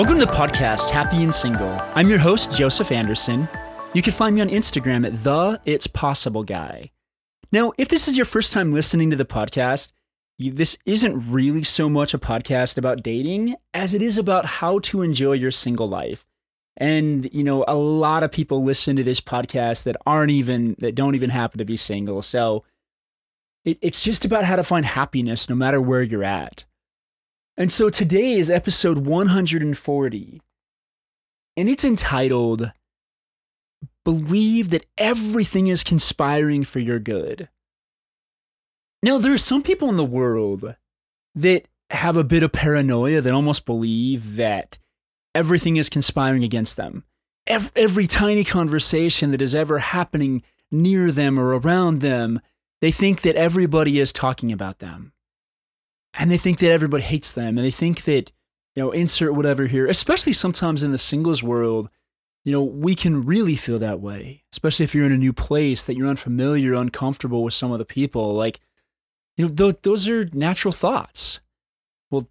Welcome to the podcast, Happy and Single. I'm your host, Joseph Anderson. You can find me on Instagram at the It's Possible Guy. Now, if this is your first time listening to the podcast, you, this isn't really so much a podcast about dating as it is about how to enjoy your single life. And, you know, a lot of people listen to this podcast that aren't even, that don't even happen to be single. So it, it's just about how to find happiness no matter where you're at. And so today is episode 140, and it's entitled Believe That Everything is Conspiring for Your Good. Now, there are some people in the world that have a bit of paranoia that almost believe that everything is conspiring against them. Every, every tiny conversation that is ever happening near them or around them, they think that everybody is talking about them and they think that everybody hates them and they think that you know insert whatever here especially sometimes in the singles world you know we can really feel that way especially if you're in a new place that you're unfamiliar uncomfortable with some of the people like you know th- those are natural thoughts well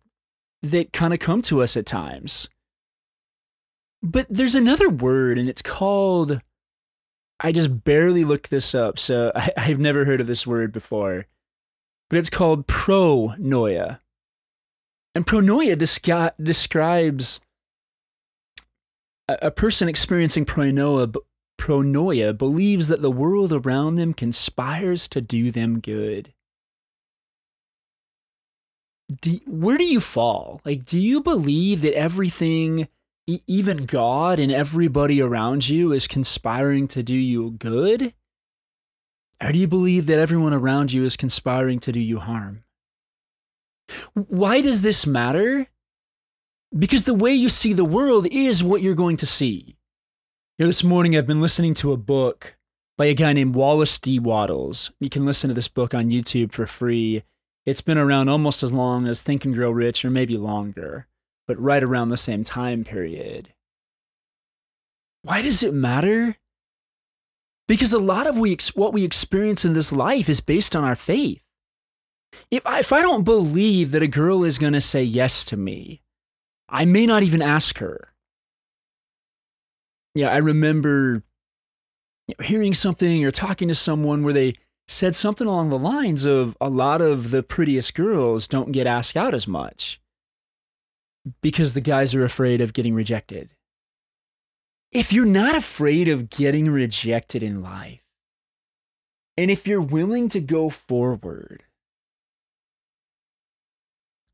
that kind of come to us at times. But there's another word and it's called i just barely looked this up so I, i've never heard of this word before but it's called pronoia. And pronoia descri- describes a, a, person experiencing pronoia, pronoia believes that the world around them conspires to do them good. Do, where do you fall? Like, do you believe that everything, e- even God and everybody around you, is conspiring to do you good? Or do you believe that everyone around you is conspiring to do you harm? Why does this matter? Because the way you see the world is what you're going to see. You know, this morning I've been listening to a book by a guy named Wallace D. Wattles. You can listen to this book on YouTube for free. It's been around almost as long as Think and Grow Rich, or maybe longer, but right around the same time period. Why does it matter? Because a lot of we, what we experience in this life is based on our faith. If I, if I don't believe that a girl is going to say yes to me, I may not even ask her. Yeah, I remember hearing something or talking to someone where they said something along the lines of a lot of the prettiest girls don't get asked out as much because the guys are afraid of getting rejected if you're not afraid of getting rejected in life, and if you're willing to go forward,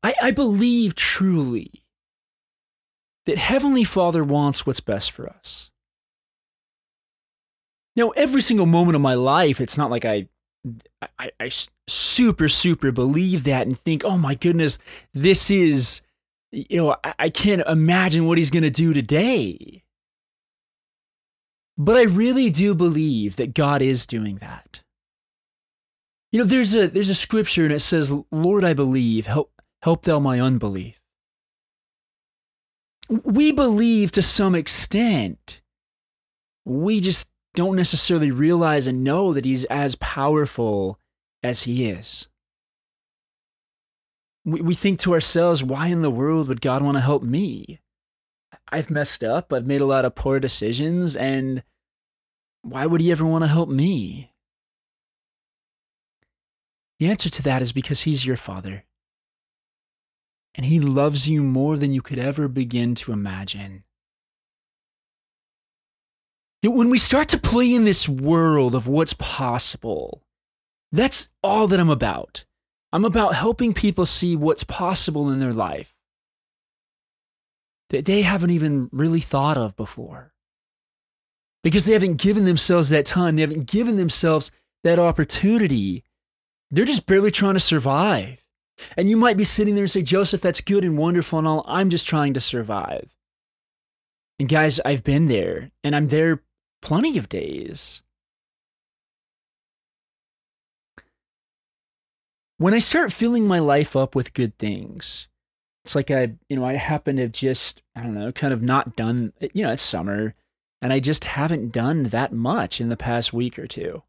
I, I believe truly that Heavenly Father wants what's best for us. Now, every single moment of my life, it's not like I, I, I super, super believe that and think, oh my goodness, this is, you know, I, I can't imagine what he's going to do today. But I really do believe that God is doing that. You know, there's a there's a scripture and it says, "Lord, I believe, help help thou my unbelief." We believe to some extent. We just don't necessarily realize and know that he's as powerful as he is. We, we think to ourselves, why in the world would God want to help me? I've messed up. I've made a lot of poor decisions. And why would he ever want to help me? The answer to that is because he's your father. And he loves you more than you could ever begin to imagine. When we start to play in this world of what's possible, that's all that I'm about. I'm about helping people see what's possible in their life that they haven't even really thought of before. Because they haven't given themselves that time, they haven't given themselves that opportunity. They're just barely trying to survive. And you might be sitting there and say, Joseph, that's good and wonderful and all. I'm just trying to survive. And guys, I've been there, and I'm there plenty of days. When I start filling my life up with good things, it's like I, you know, I happen to have just, I don't know, kind of not done, you know, it's summer and I just haven't done that much in the past week or two.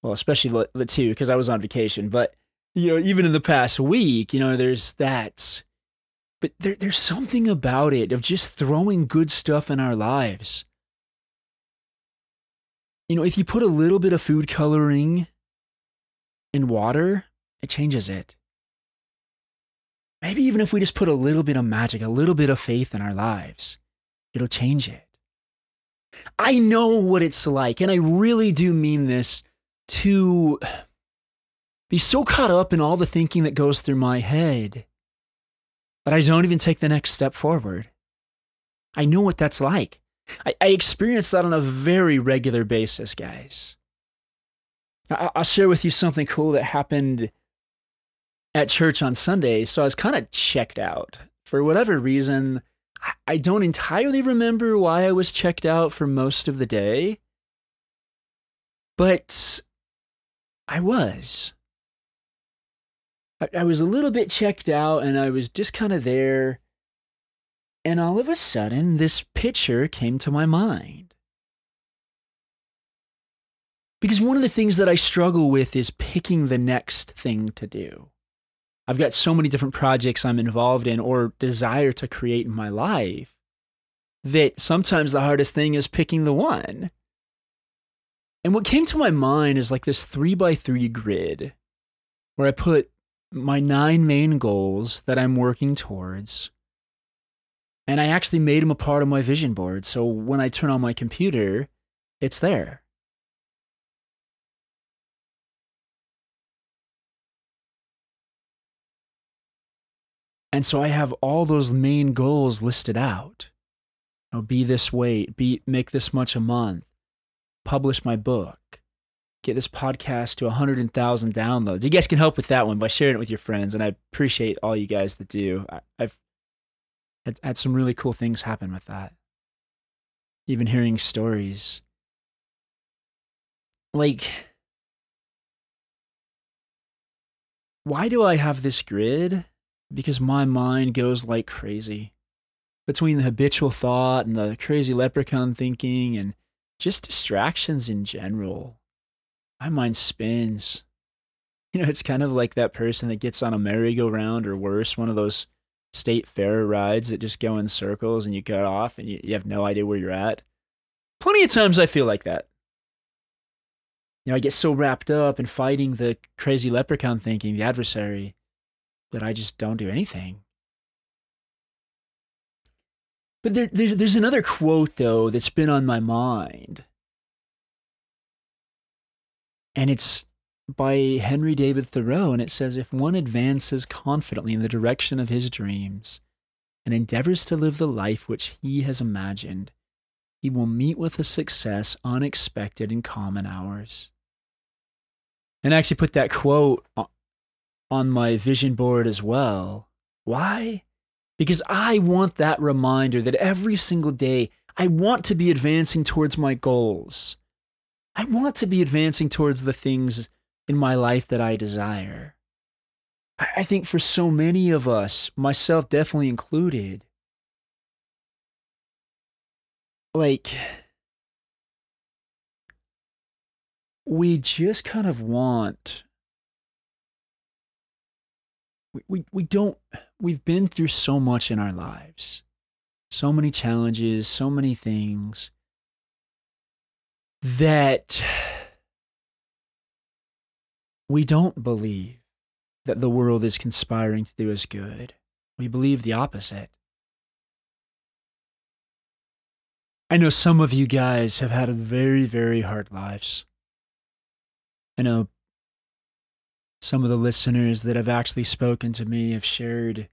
Well, especially the two, because I was on vacation, but, you know, even in the past week, you know, there's that, But there, there's something about it of just throwing good stuff in our lives. You know, if you put a little bit of food coloring in water, it changes it. Maybe even if we just put a little bit of magic, a little bit of faith in our lives, it'll change it. I know what it's like, and I really do mean this to be so caught up in all the thinking that goes through my head that I don't even take the next step forward. I know what that's like. I, I experience that on a very regular basis, guys. I, I'll share with you something cool that happened at church on Sunday. So I was kind of checked out. For whatever reason, I don't entirely remember why I was checked out for most of the day, but I was. I, I was a little bit checked out and I was just kind of there. And all of a sudden, this picture came to my mind. Because one of the things that I struggle with is picking the next thing to do. I've got so many different projects I'm involved in or desire to create in my life that sometimes the hardest thing is picking the one. And what came to my mind is like this three by three grid where I put my nine main goals that I'm working towards. And I actually made them a part of my vision board. So when I turn on my computer, it's there. And so I have all those main goals listed out. You know, be this way, be make this much a month, publish my book, get this podcast to 100,000 downloads. You guys can help with that one by sharing it with your friends. And I appreciate all you guys that do. I, have had, had some really cool things happen with that. Even hearing stories. Like, why do I have this grid? Because my mind goes like crazy. Between the habitual thought and the crazy leprechaun thinking and just distractions in general my mind spins. You know, it's kind of like that person that gets on a merry-go-round or worse, one of those state fair rides that just go in circles and you get off and you, you have no idea where you're at. Plenty of times I feel like that. You know, I get so wrapped up in fighting the crazy leprechaun thinking, the adversary, that I just don't do anything. But there, there, there's another quote, though, that's been on my mind and it's by Henry David Thoreau, and it says if one advances confidently in the direction of his dreams and endeavors to live the life which he has imagined, he will meet with a success unexpected in common hours. And I actually put that quote on my vision board as well. Why? Because I want that reminder that every single day I want to be advancing towards my goals. I want to be advancing towards the things in my life that I desire. I think for so many of us, myself definitely included, like, we just kind of want we, we, don't we've been through so much in our lives so many challenges so many things that we don't believe that the world is conspiring to do us good. We believe the opposite. I know some of you guys have had very, very hard lives. I know some of the listeners that have actually spoken to me have shared,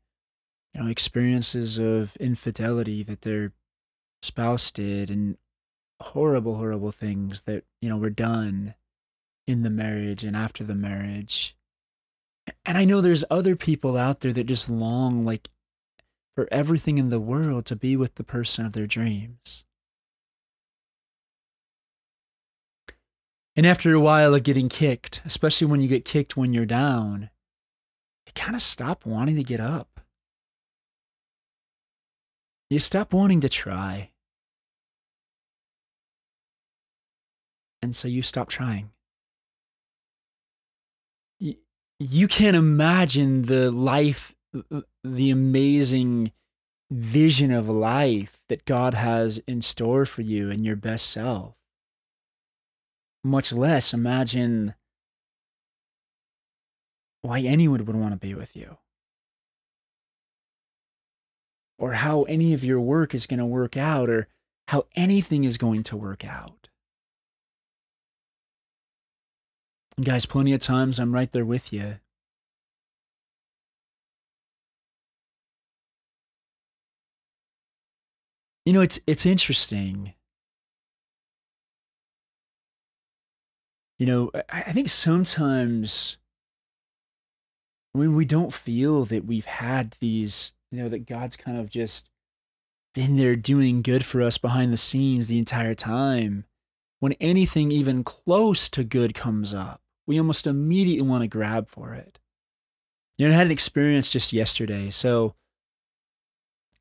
you know, experiences of infidelity that their spouse did and horrible, horrible things that, you know, were done in the marriage and after the marriage. And I know there's other people out there that just long, like, for everything in the world to be with the person of their dreams. And after a while of getting kicked, especially when you get kicked when you're down, you kind of stop wanting to get up. You stop wanting to try. and so you stop trying. You can't imagine the life uh, uh, the amazing vision of life that God has in store for you and your best self. Much less imagine why anyone would want to be with you or how any of your work is going to work out or how anything is going to work out. Guys, plenty of times I'm right there with you. You know, it's it's interesting. You know, I, think sometimes when we don't feel that we've had these, you know, that God's kind of just been there doing good for us behind the scenes the entire time, when anything even close to good comes up, we almost immediately want to grab for it. You know, I had an experience just yesterday. So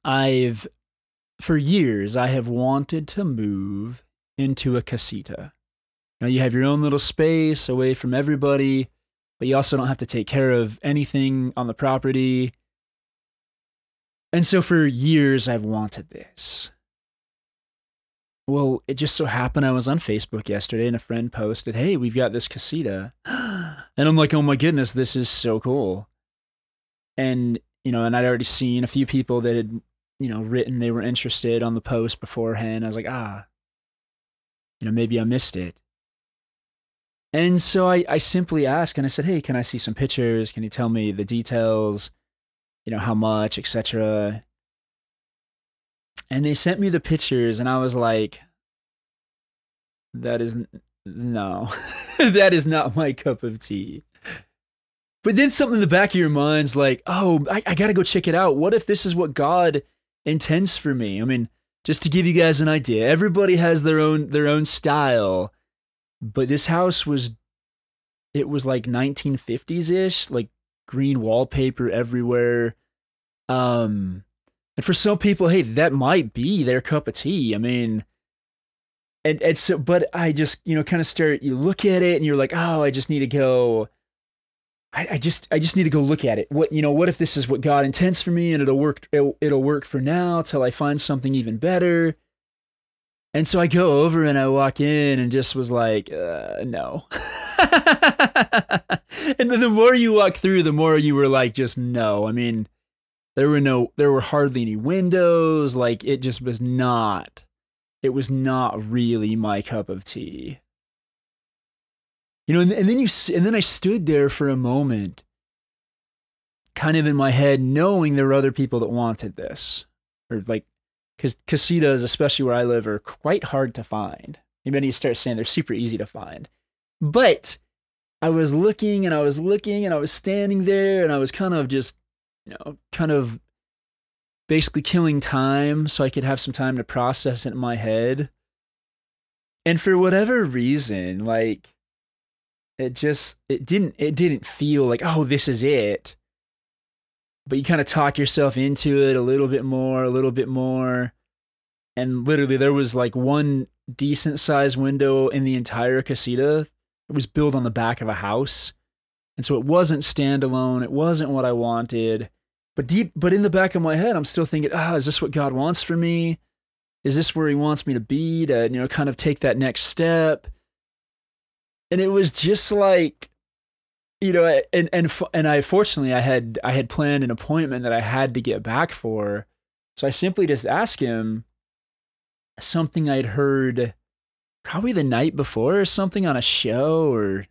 I've for years, I have wanted to move into a casita. Now, you have your own little space away from everybody, but you also don't have to take care of anything on the property. And so, for years, I've wanted this. Well, it just so happened I was on Facebook yesterday and a friend posted, Hey, we've got this casita. And I'm like, Oh my goodness, this is so cool. And, you know, and I'd already seen a few people that had you know, written they were interested on the post beforehand. I was like, ah, you know, maybe I missed it. And so I, I simply asked and I said, hey, can I see some pictures? Can you tell me the details? You know, how much, etc. And they sent me the pictures and I was like, that is no, that is not my cup of tea. But then something in the back of your mind's like, oh, I, I got to go check it out. What if this is what God intends for me. I mean, just to give you guys an idea, everybody has their own their own style, but this house was it was like 1950s ish, like green wallpaper everywhere. Um, and for some people, hey, that might be their cup of tea. I mean, and and so, but I just you know kind of start you look at it and you're like, oh, I just need to go I, I, just I just need to go look at it. What you know? What if this is what God intends for me, and it'll work? It'll, it'll work for now till I find something even better. And so I go over and I walk in and just was like, uh, no. and the more you walk through, the more you were like, just no. I mean, there were no, there were hardly any windows. Like it just was not. It was not really my cup of tea. You know, and, and then you and then I stood there for a moment, kind of in my head, knowing there were other people that wanted this, or like, because casitas, especially where I live, are quite hard to find. And then you start saying they're super easy to find, but I was looking and I was looking and I was standing there and I was kind of just, you know, kind of basically killing time so I could have some time to process it in my head. And for whatever reason, like it just it didn't it didn't feel like oh this is it but you kind of talk yourself into it a little bit more a little bit more. And literally there was like one decent sized window in the entire casita. It was built on the back of a house. And so it wasn't standalone. It wasn't what i wanted. But deep but in the back of my head i'm still thinking ah is this what god wants for me? Is this where he wants me to be to you know kind of take that next step? And it was just like you know and and and I fortunately I had I had planned an appointment that I had to get back for. So I simply just asked him something I'd heard probably the night before or something on a show or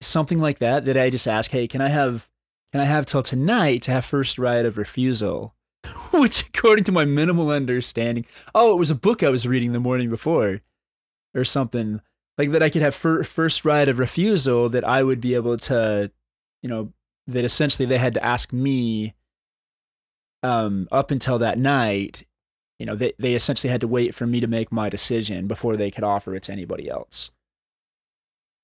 something like that that I just asked hey can I have can I have till tonight to have first right of refusal? Which according to my minimal understanding oh it was a book I was reading the morning before or something like that I could have fir- first right of refusal that I would be able to, you know, that essentially they had to ask me um, up until that night, you know, they, they essentially had to wait for me to make my decision before they could offer it to anybody else.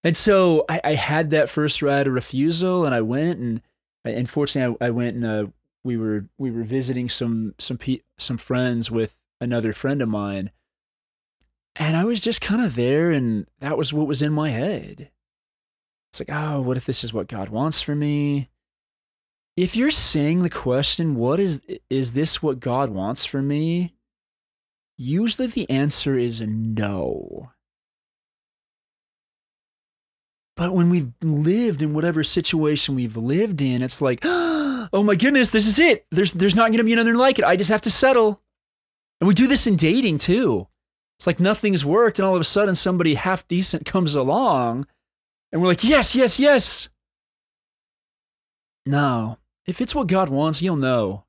And so I, I had that first right of refusal and I went and unfortunately I, I went and uh, we were we were visiting some some pe- some friends with another friend of mine and I was just kind of there, and that was what was in my head. It's like, oh, what if this is what God wants for me? if you're saying the question, what is is this what God wants for me? Usually the answer is no. But when we've lived in whatever situation we've lived in, it's like, oh my goodness, this is it. There's there's not going to be another like it. I just have to settle. And we do this in dating too. It's like nothing's worked, and all of a sudden somebody half decent comes along, and we're like, yes, yes, yes. No, if it's what God wants, you'll know.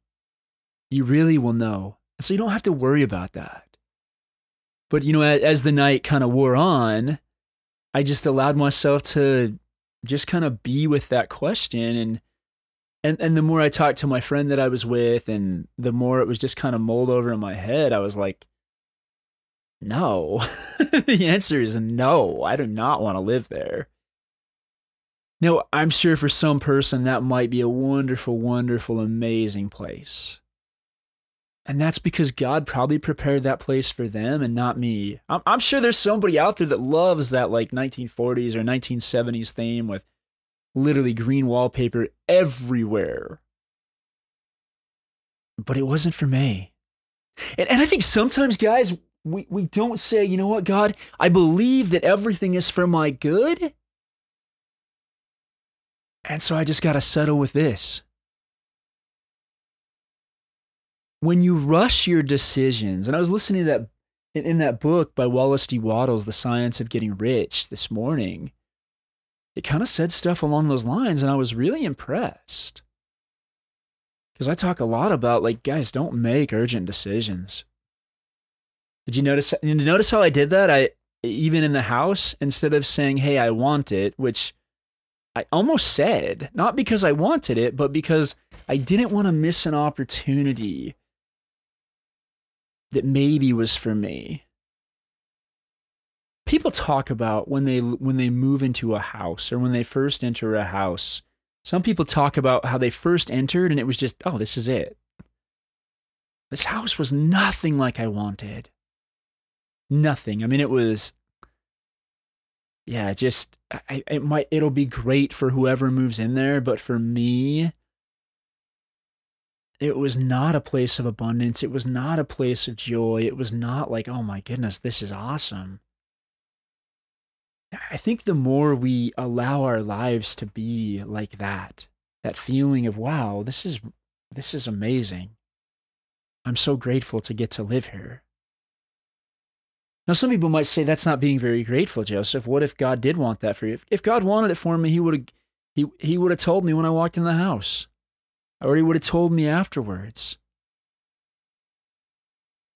You really will know. So you don't have to worry about that. But, you know, as the night kind of wore on, I just allowed myself to just kind of be with that question. And, and, and the more I talked to my friend that I was with, and the more it was just kind of mulled over in my head, I was like, no. the answer is no. I do not want to live there. Now, I'm sure for some person that might be a wonderful, wonderful, amazing place. And that's because God probably prepared that place for them and not me. I'm, I'm, sure there's somebody out there that loves that like 1940s or 1970s theme with literally green wallpaper everywhere. But it wasn't for me. And, and I think sometimes, guys, we, we don't say, you know what, God, I believe that everything is for my good. And so I just got to settle with this. When you rush your decisions, and I was listening to that in, that book by Wallace D. Wattles, The Science of Getting Rich, this morning, it kind of said stuff along those lines, and I was really impressed. Because I talk a lot about, like, guys, don't make urgent decisions. Did you notice? You notice how I did that? I even in the house, instead of saying, "Hey, I want it," which I almost said, not because I wanted it, but because I didn't want to miss an opportunity that maybe was for me. People talk about when they when they move into a house or when they first enter a house. Some people talk about how they first entered and it was just, oh, this is it. This house was nothing like I wanted. Nothing. I mean, it was yeah, just I, it might it'll be great for whoever moves in there, but for me, it was not a place of abundance. It was not a place of joy. It was not like, oh my goodness, this is awesome. I think the more we allow our lives to be like that, that feeling of wow, this is this is amazing. I'm so grateful to get to live here. Now, some people might say that's not being very grateful, Joseph. What if God did want that for you? If, God wanted it for me, He would have he, he would have told me when I walked in the house, or He would have told me afterwards.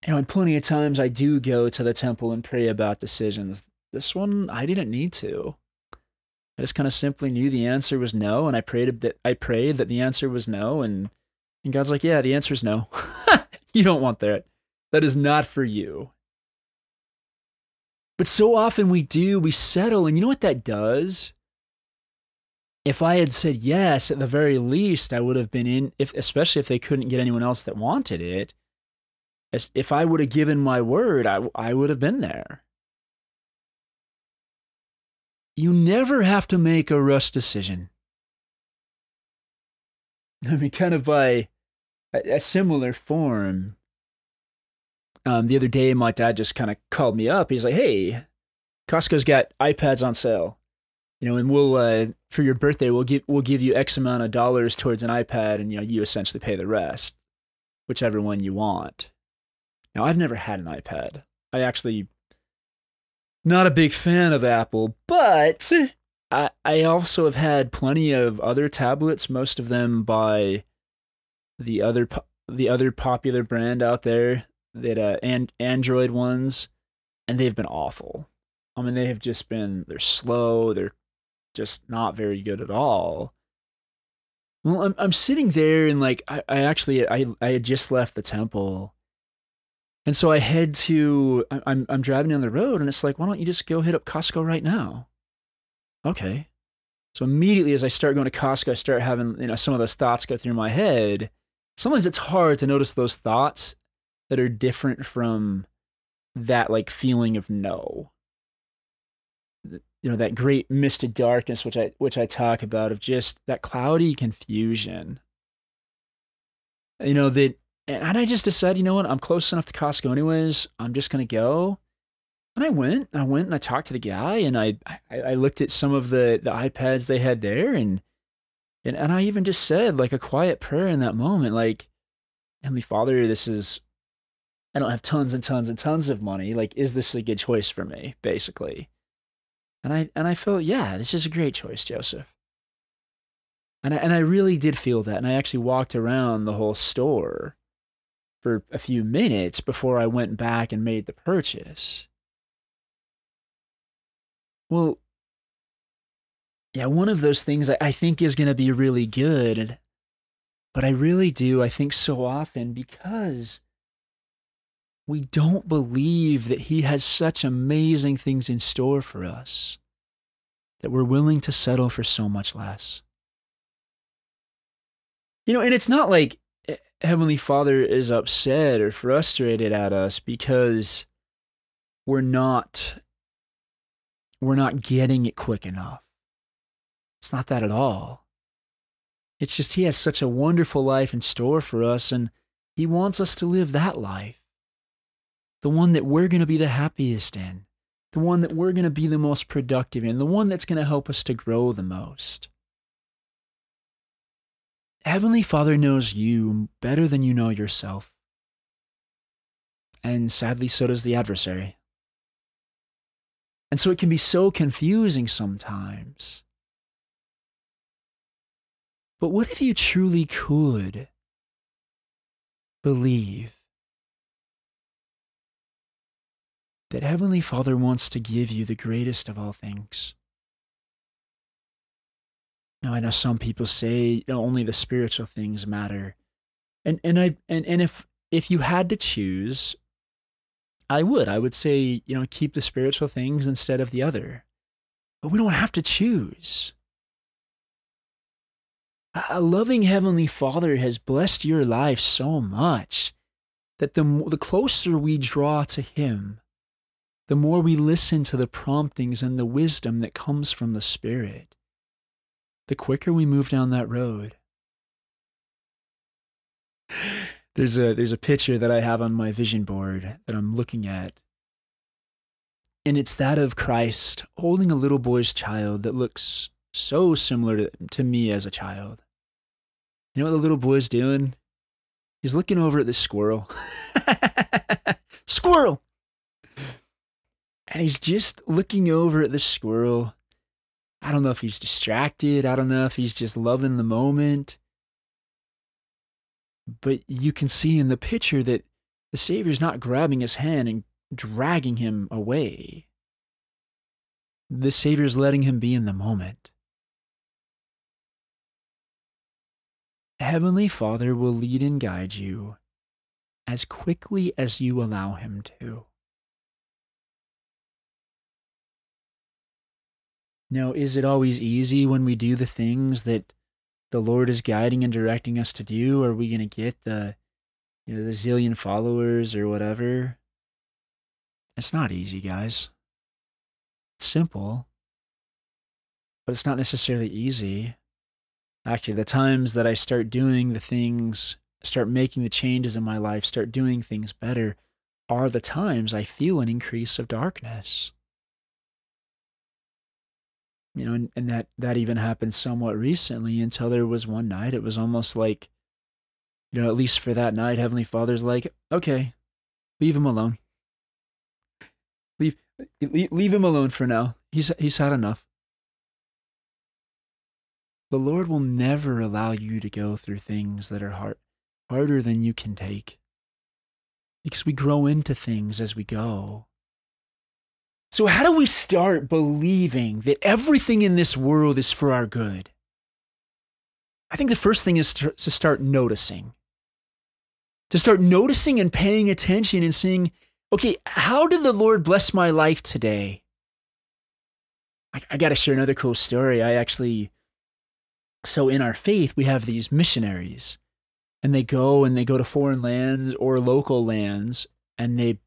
You know, and plenty of times I do go to the temple and pray about decisions. This one, I didn't need to. I just kind of simply knew the answer was no, and I prayed that I prayed that the answer was no, and and God's like, yeah, the answer is no. you don't want that. That is not for you. But so often we do, we settle. And you know what that does? If I had said yes, at the very least, I would have been in, if, especially if they couldn't get anyone else that wanted it. If I would have given my word, I, I would have been there. You never have to make a rush decision. I mean, kind of by a, a similar form, um, the other day, my dad just kind of called me up. He's like, "Hey, Costco's got iPads on sale, you know, and we'll uh, for your birthday we'll give we'll give you X amount of dollars towards an iPad, and you know you essentially pay the rest, whichever one you want." Now, I've never had an iPad. I actually not a big fan of Apple, but I I also have had plenty of other tablets, most of them by the other the other popular brand out there that uh and Android ones, and they've been awful. I mean, they have just been they're slow. They're just not very good at all. Well, I'm I'm sitting there and like I, I actually I I had just left the temple, and so I head to I'm I'm driving down the road and it's like why don't you just go hit up Costco right now? Okay. So immediately as I start going to Costco, I start having you know some of those thoughts go through my head. Sometimes it's hard to notice those thoughts that are different from that like feeling of no you know that great misted darkness which i which i talk about of just that cloudy confusion you know, that, and I just decided, you know what, I'm close enough to Costco anyways. I'm just to go. And I went, I went and I talked to the guy and I, I, I looked at some of the, the iPads they had there and, and, and I even just said like a quiet prayer in that moment, like, Heavenly Father, this is, I don't have tons and tons and tons of money. Like, is this a good choice for me? Basically. And I, and I felt, yeah, this is a great choice, Joseph. And I, and I really did feel that. And I actually walked around the whole store for a few minutes before I went back and made the purchase. Well, yeah, one of those things I, I think is going to be really good. But I really do, I think so often because we don't believe that He has such amazing things in store for us that we're willing to settle for so much less. You know, and it's not like eh, Heavenly Father is upset or frustrated at us because we're not we're not getting it quick enough. It's not that at all. It's just He has such a wonderful life in store for us, and He wants us to live that life. The one that we're going to be the happiest in, the one that we're going to be the most productive in, the one that's going to help us to grow the most. Heavenly Father knows you better than you know yourself. And sadly, so does the adversary. And so it can be so confusing sometimes. But what if you truly could believe that Heavenly Father wants to give you the greatest of all things? Now I know some people say only the spiritual things matter. And and I and, and if if you had to choose I would. I would say, you know, keep the spiritual things instead of the other. But we don't have to choose. A loving Heavenly Father has blessed your life so much that the, the closer we draw to Him, the more we listen to the promptings and the wisdom that comes from the Spirit, the quicker we move down that road there's a there's a picture that I have on my vision board that I'm looking at. And it's that of Christ holding a little boy's child that looks so similar to, to me as a child. You know what the little boy's doing? He's looking over at the squirrel. squirrel! And he's just looking over at the squirrel. I don't know if he's distracted. I don't know if he's just loving the moment. But you can see in the picture that the Savior's not grabbing his hand and dragging him away. The Savior's letting him be in the moment. Heavenly Father will lead and guide you as quickly as you allow Him to. Now, is it always easy when we do the things that the Lord is guiding and directing us to do? Are we going to get the, you know, the zillion followers or whatever? It's not easy, guys. It's simple, but it's not necessarily easy. Actually, the times that I start doing the things, start making the changes in my life, start doing things better, are the times I feel an increase of darkness you know, and, and that that even happened somewhat recently until there was one night. It was almost like, you know, at least for that night, Heavenly Father's like, okay, leave him alone. Leave, leave, leave him alone for now. He's he's had enough. The Lord will never allow you to go through things that are hard, harder than you can take. Because we grow into things as we go. So, how do we start believing that everything in this world is for our good? I think the first thing is to, start noticing. To start noticing and paying attention and seeing, okay, how did the Lord bless my life today? I, I got to share another cool story. I actually, so in our faith, we have these missionaries, and they go and they go to foreign lands or local lands, and they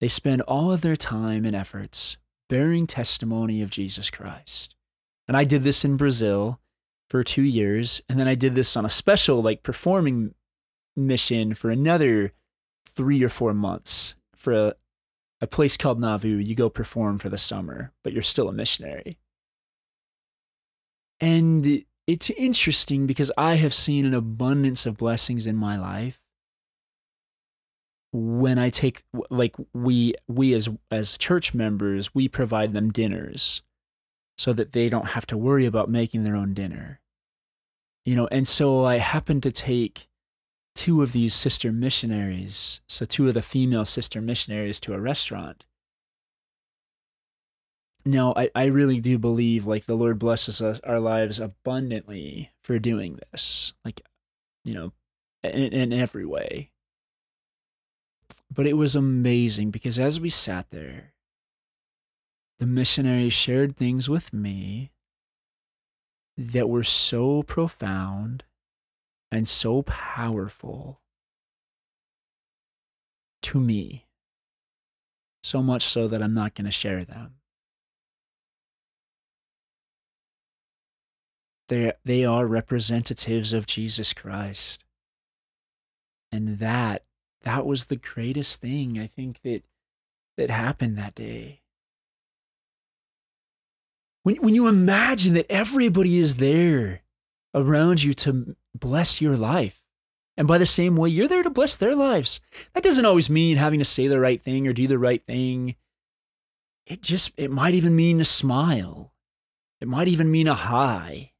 they spend all of their time and efforts bearing testimony of Jesus Christ. And I did this in Brazil for two years. And then I did this on a special, like performing mission for another three or four months for a, a place called Nauvoo. You go perform for the summer, but you're still a missionary. And it's interesting because I have seen an abundance of blessings in my life when I take like we we as as church members we provide them dinners so that they don't have to worry about making their own dinner. You know, and so I happened to take two of these sister missionaries, so two of the female sister missionaries to a restaurant. No, I, I really do believe like the Lord blesses us, our lives abundantly for doing this. Like, you know, in, in every way. But it was amazing because as we sat there, the missionaries shared things with me that were so profound and so powerful to me. So much so that I'm not going to share them. They they are representatives of Jesus Christ. And that that was the greatest thing I think that that happened that day. When when you imagine that everybody is there around you to bless your life. And by the same way, you're there to bless their lives. That doesn't always mean having to say the right thing or do the right thing. It just it might even mean a smile. It might even mean a hi.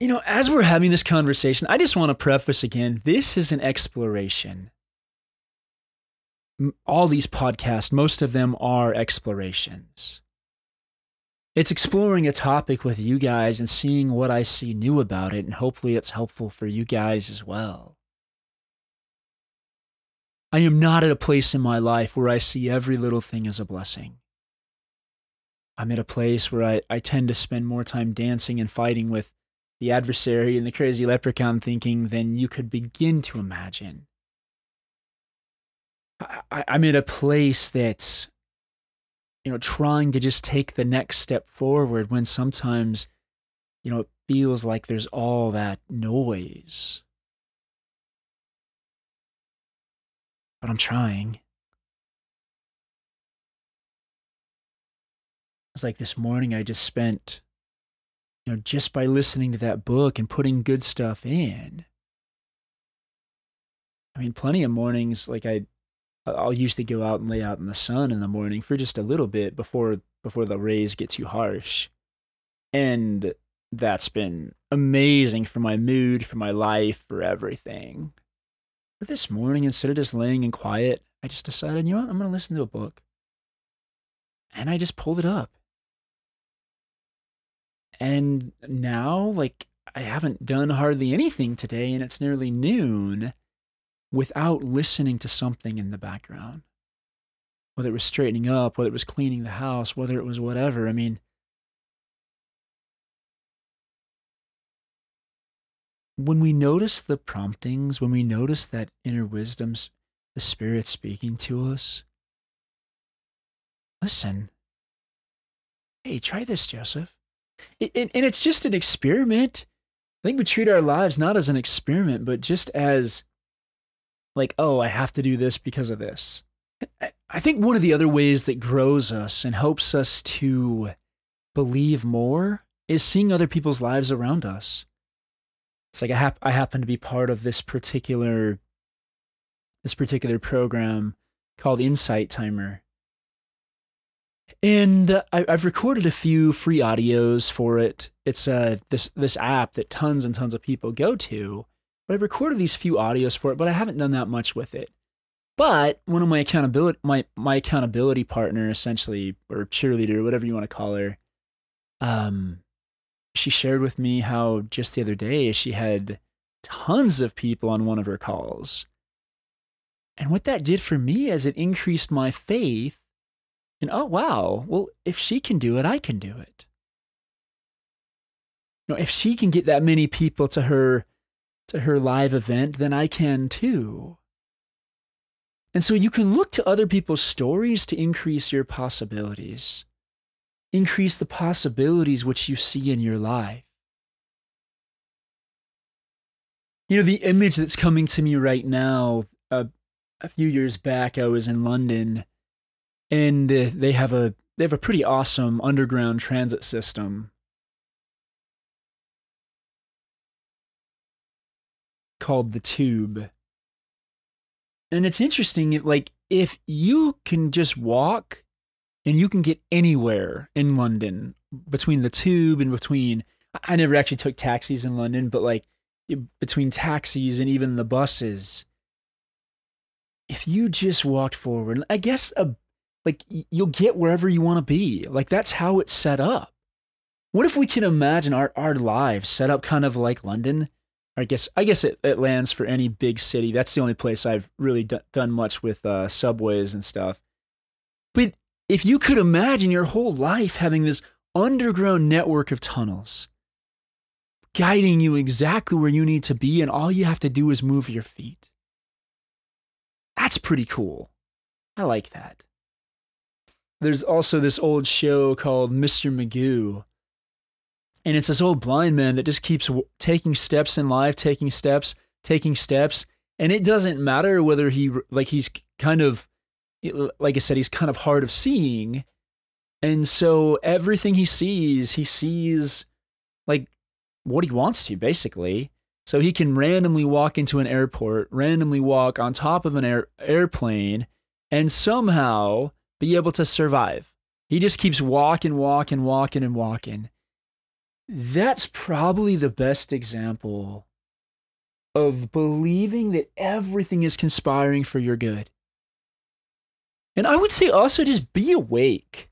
You know, as we're having this conversation, I just want to preface again this is an exploration. All these podcasts, most of them are explorations. It's exploring a topic with you guys and seeing what I see new about it, and hopefully it's helpful for you guys as well. I am not at a place in my life where I see every little thing as a blessing. I'm at a place where I, I tend to spend more time dancing and fighting with the adversary and the crazy leprechaun thinking than you could begin to imagine. I, am in a place that's, you know, trying to just take the next step forward when sometimes, you know, it feels like there's all that noise. But I'm trying. It's like this morning I just spent you know, just by listening to that book and putting good stuff in. I mean, plenty of mornings, like I, I'll usually go out and lay out in the sun in the morning for just a little bit before before the rays get too harsh, and that's been amazing for my mood, for my life, for everything. But this morning, instead of just laying in quiet, I just decided, you know what, I'm going to listen to a book. And I just pulled it up and now, like, I haven't done hardly anything today, and it's nearly noon without listening to something in the background. Whether it was straightening up, whether it was cleaning the house, whether it was whatever. I mean, when we notice the promptings, when we notice that inner wisdom's the Spirit speaking to us, listen. Hey, try this, Joseph. And it's just an experiment. I think we treat our lives not as an experiment, but just as like, oh, I have to do this because of this. I think one of the other ways that grows us and helps us to believe more is seeing other people's lives around us. It's like I, hap- I happen to be part of this particular this particular program called Insight Timer, and uh, I, have recorded a few free audios for it. It's uh, this this app that tons and tons of people go to. But I recorded these few audios for it, but I haven't done that much with it. But one of my accountability my my accountability partner, essentially, or cheerleader, whatever you want to call her, um, she shared with me how just the other day she had tons of people on one of her calls. And what that did for me is it increased my faith and oh, wow, well, if she can do it, I can do it. You know, if she can get that many people to her to her live event, then I can too. And so you can look to other people's stories to increase your possibilities. increase the possibilities which you see in your life. You know, the image that's coming to me right now, uh, a few years back, I was in London and they have a they have a pretty awesome underground transit system called the Tube. And it's interesting like if you can just walk and you can get anywhere in London between the Tube and between I never actually took taxis in London, but like between taxis and even the buses if you just walked forward i guess a like you'll get wherever you want to be like that's how it's set up what if we can imagine our, our lives set up kind of like london i guess i guess it, it lands for any big city that's the only place i've really d- done much with uh, subways and stuff but if you could imagine your whole life having this underground network of tunnels guiding you exactly where you need to be, and all you have to do is move your feet. That's pretty cool. I like that. There's also this old show called Mr. Magoo. And it's this old blind man that just keeps taking steps in life, taking steps, taking steps. And it doesn't matter whether he, like, he's kind of, like I said, he's kind of hard of seeing. And so everything he sees, he sees like what he wants to, basically. So he can randomly walk into an airport, randomly walk on top of an air, airplane, and somehow be able to survive. He just keeps walking, walking, walking, and walking. That's probably the best example of believing that everything is conspiring for your good. And I would say also just be awake.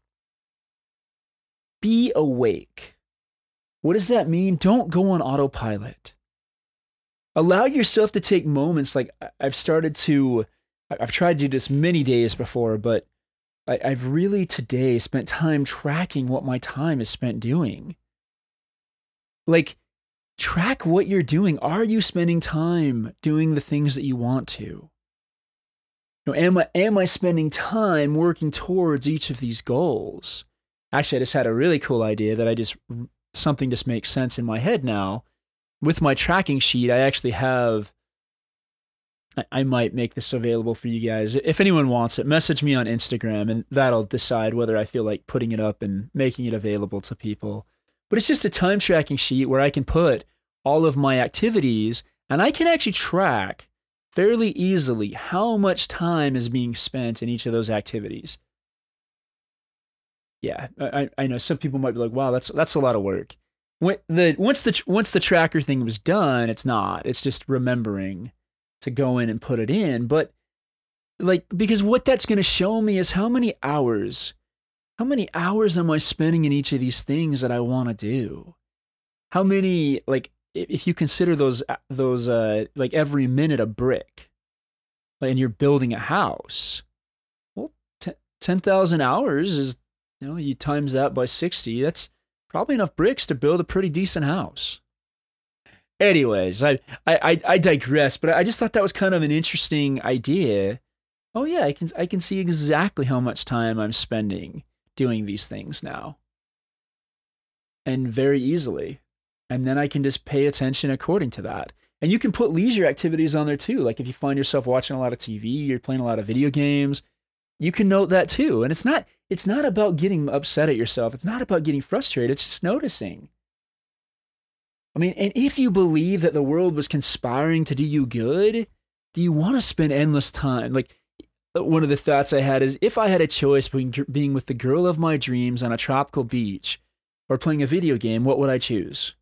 Be awake. What does that mean? Don't go on autopilot. Allow yourself to take moments like I've started to, I've tried to do this many days before, but I, have really today spent time tracking what my time is spent doing. Like, track what you're doing. Are you spending time doing the things that you want to? Am I am I spending time working towards each of these goals? Actually, I just had a really cool idea that I just something just makes sense in my head now. With my tracking sheet, I actually have. I, might make this available for you guys. If anyone wants it, message me on Instagram and that'll decide whether I feel like putting it up and making it available to people. But it's just a time tracking sheet where I can put all of my activities and I can actually track fairly easily how much time is being spent in each of those activities yeah, I, I know some people might be like, wow, that's that's a lot of work. When the once the once the tracker thing was done, it's not. It's just remembering to go in and put it in. But like because what that's going to show me is how many hours, how many hours am I spending in each of these things that I want to do? How many like if you consider those uh, those uh like every minute a brick, and you're building a house, well, t- ten thousand hours is you know, you times that by 60, that's probably enough bricks to build a pretty decent house. Anyways, I, I, I digress, but I just thought that was kind of an interesting idea. Oh yeah, I can I can see exactly how much time I'm spending doing these things now. And very easily. And then I can just pay attention according to that. And you can put leisure activities on there too. Like if you find yourself watching a lot of TV, you're playing a lot of video games, you can note that too. And it's not it's not about getting upset at yourself. It's not about getting frustrated. It's just noticing. I mean, and if you believe that the world was conspiring to do you good, do you want to spend endless time? Like one of the thoughts I had is if I had a choice between being with the girl of my dreams on a tropical beach or playing a video game, what would I choose?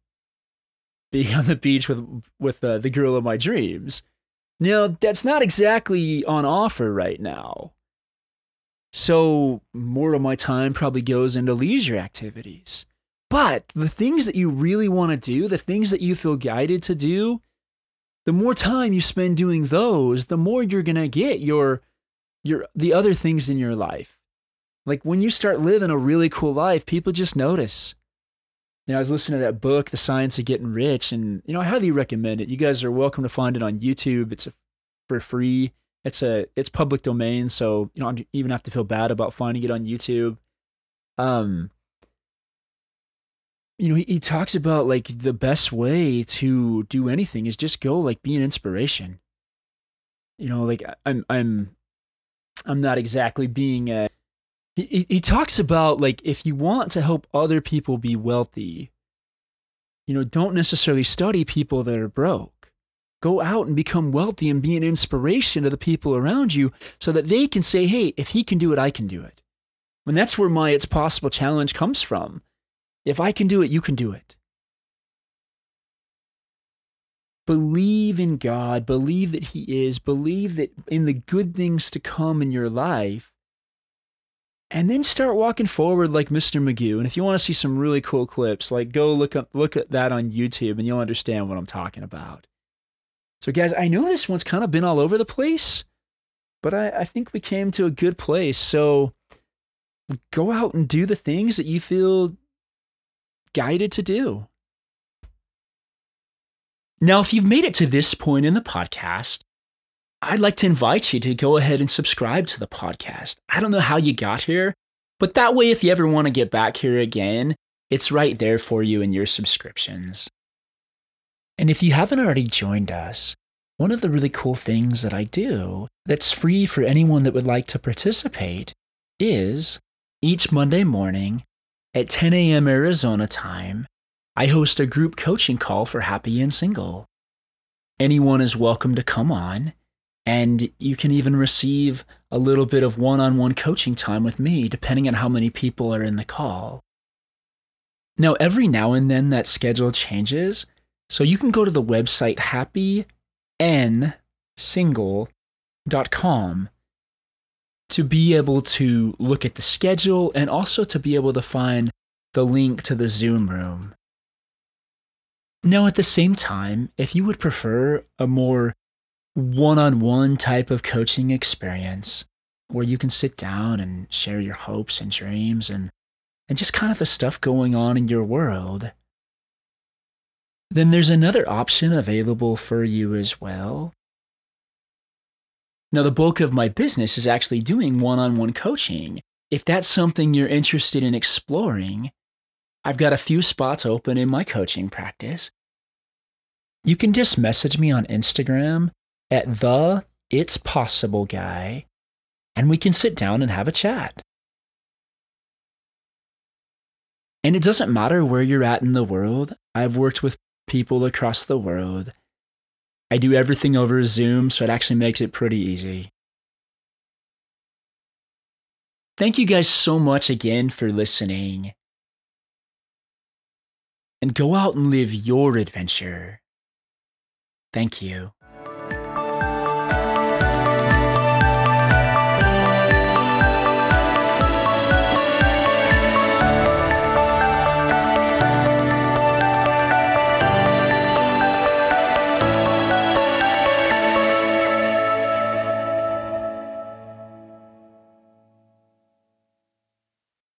Being on the beach with with uh, the girl of my dreams. Now, that's not exactly on offer right now. So more of my time probably goes into leisure activities. But the things that you really want to do, the things that you feel guided to do, the more time you spend doing those, the more you're going to get your your the other things in your life. Like when you start living a really cool life, people just notice. You know, I was listening to that book, The Science of Getting Rich, and you know, I highly recommend it. You guys are welcome to find it on YouTube. It's a, for free it's a it's public domain, so you don't even have to feel bad about finding it on YouTube. Um, you know, he, he talks about like the best way to do anything is just go like be an inspiration. You know, like I'm I'm I'm not exactly being a he, he talks about like if you want to help other people be wealthy, you know, don't necessarily study people that are broke. Go out and become wealthy and be an inspiration to the people around you so that they can say, hey, if he can do it, I can do it. And that's where my It's Possible challenge comes from. If I can do it, you can do it. Believe in God, believe that He is, believe that in the good things to come in your life, and then start walking forward like Mr. Magoo. And if you want to see some really cool clips, like go look up look at that on YouTube and you'll understand what I'm talking about. So guys, I know this one's kind of been all over the place, but I, I think we came to a good place. So go out and do the things that you feel guided to do. Now, if you've made it to this point in the podcast, I'd like to invite you to go ahead and subscribe to the podcast. I don't know how you got here, but that way, if you ever want to get back here again, it's right there for you in your subscriptions. And if you haven't already joined us, one of the really cool things that I do that's free for anyone that would like to participate is each Monday morning at 10 a.m. Arizona time, I host a group coaching call for happy and single. Anyone is welcome to come on and you can even receive a little bit of one on one coaching time with me, depending on how many people are in the call. Now, every now and then that schedule changes. So you can go to the website happynsingle.com to be able to look at the schedule and also to be able to find the link to the Zoom room. Now, at the same time, if you would prefer a more one on one type of coaching experience where you can sit down and share your hopes and dreams and, and just kind of the stuff going on in your world, then there's another option available for you as well. Now, the bulk of my business is actually doing one on one coaching. If that's something you're interested in exploring, I've got a few spots open in my coaching practice. You can just message me on Instagram at the It's Possible guy, and we can sit down and have a chat. And it doesn't matter where you're at in the world. I've worked with people across the world. I do everything over Zoom, so it actually makes it pretty easy. Thank you guys so much again for listening. And go out and live your adventure. Thank you.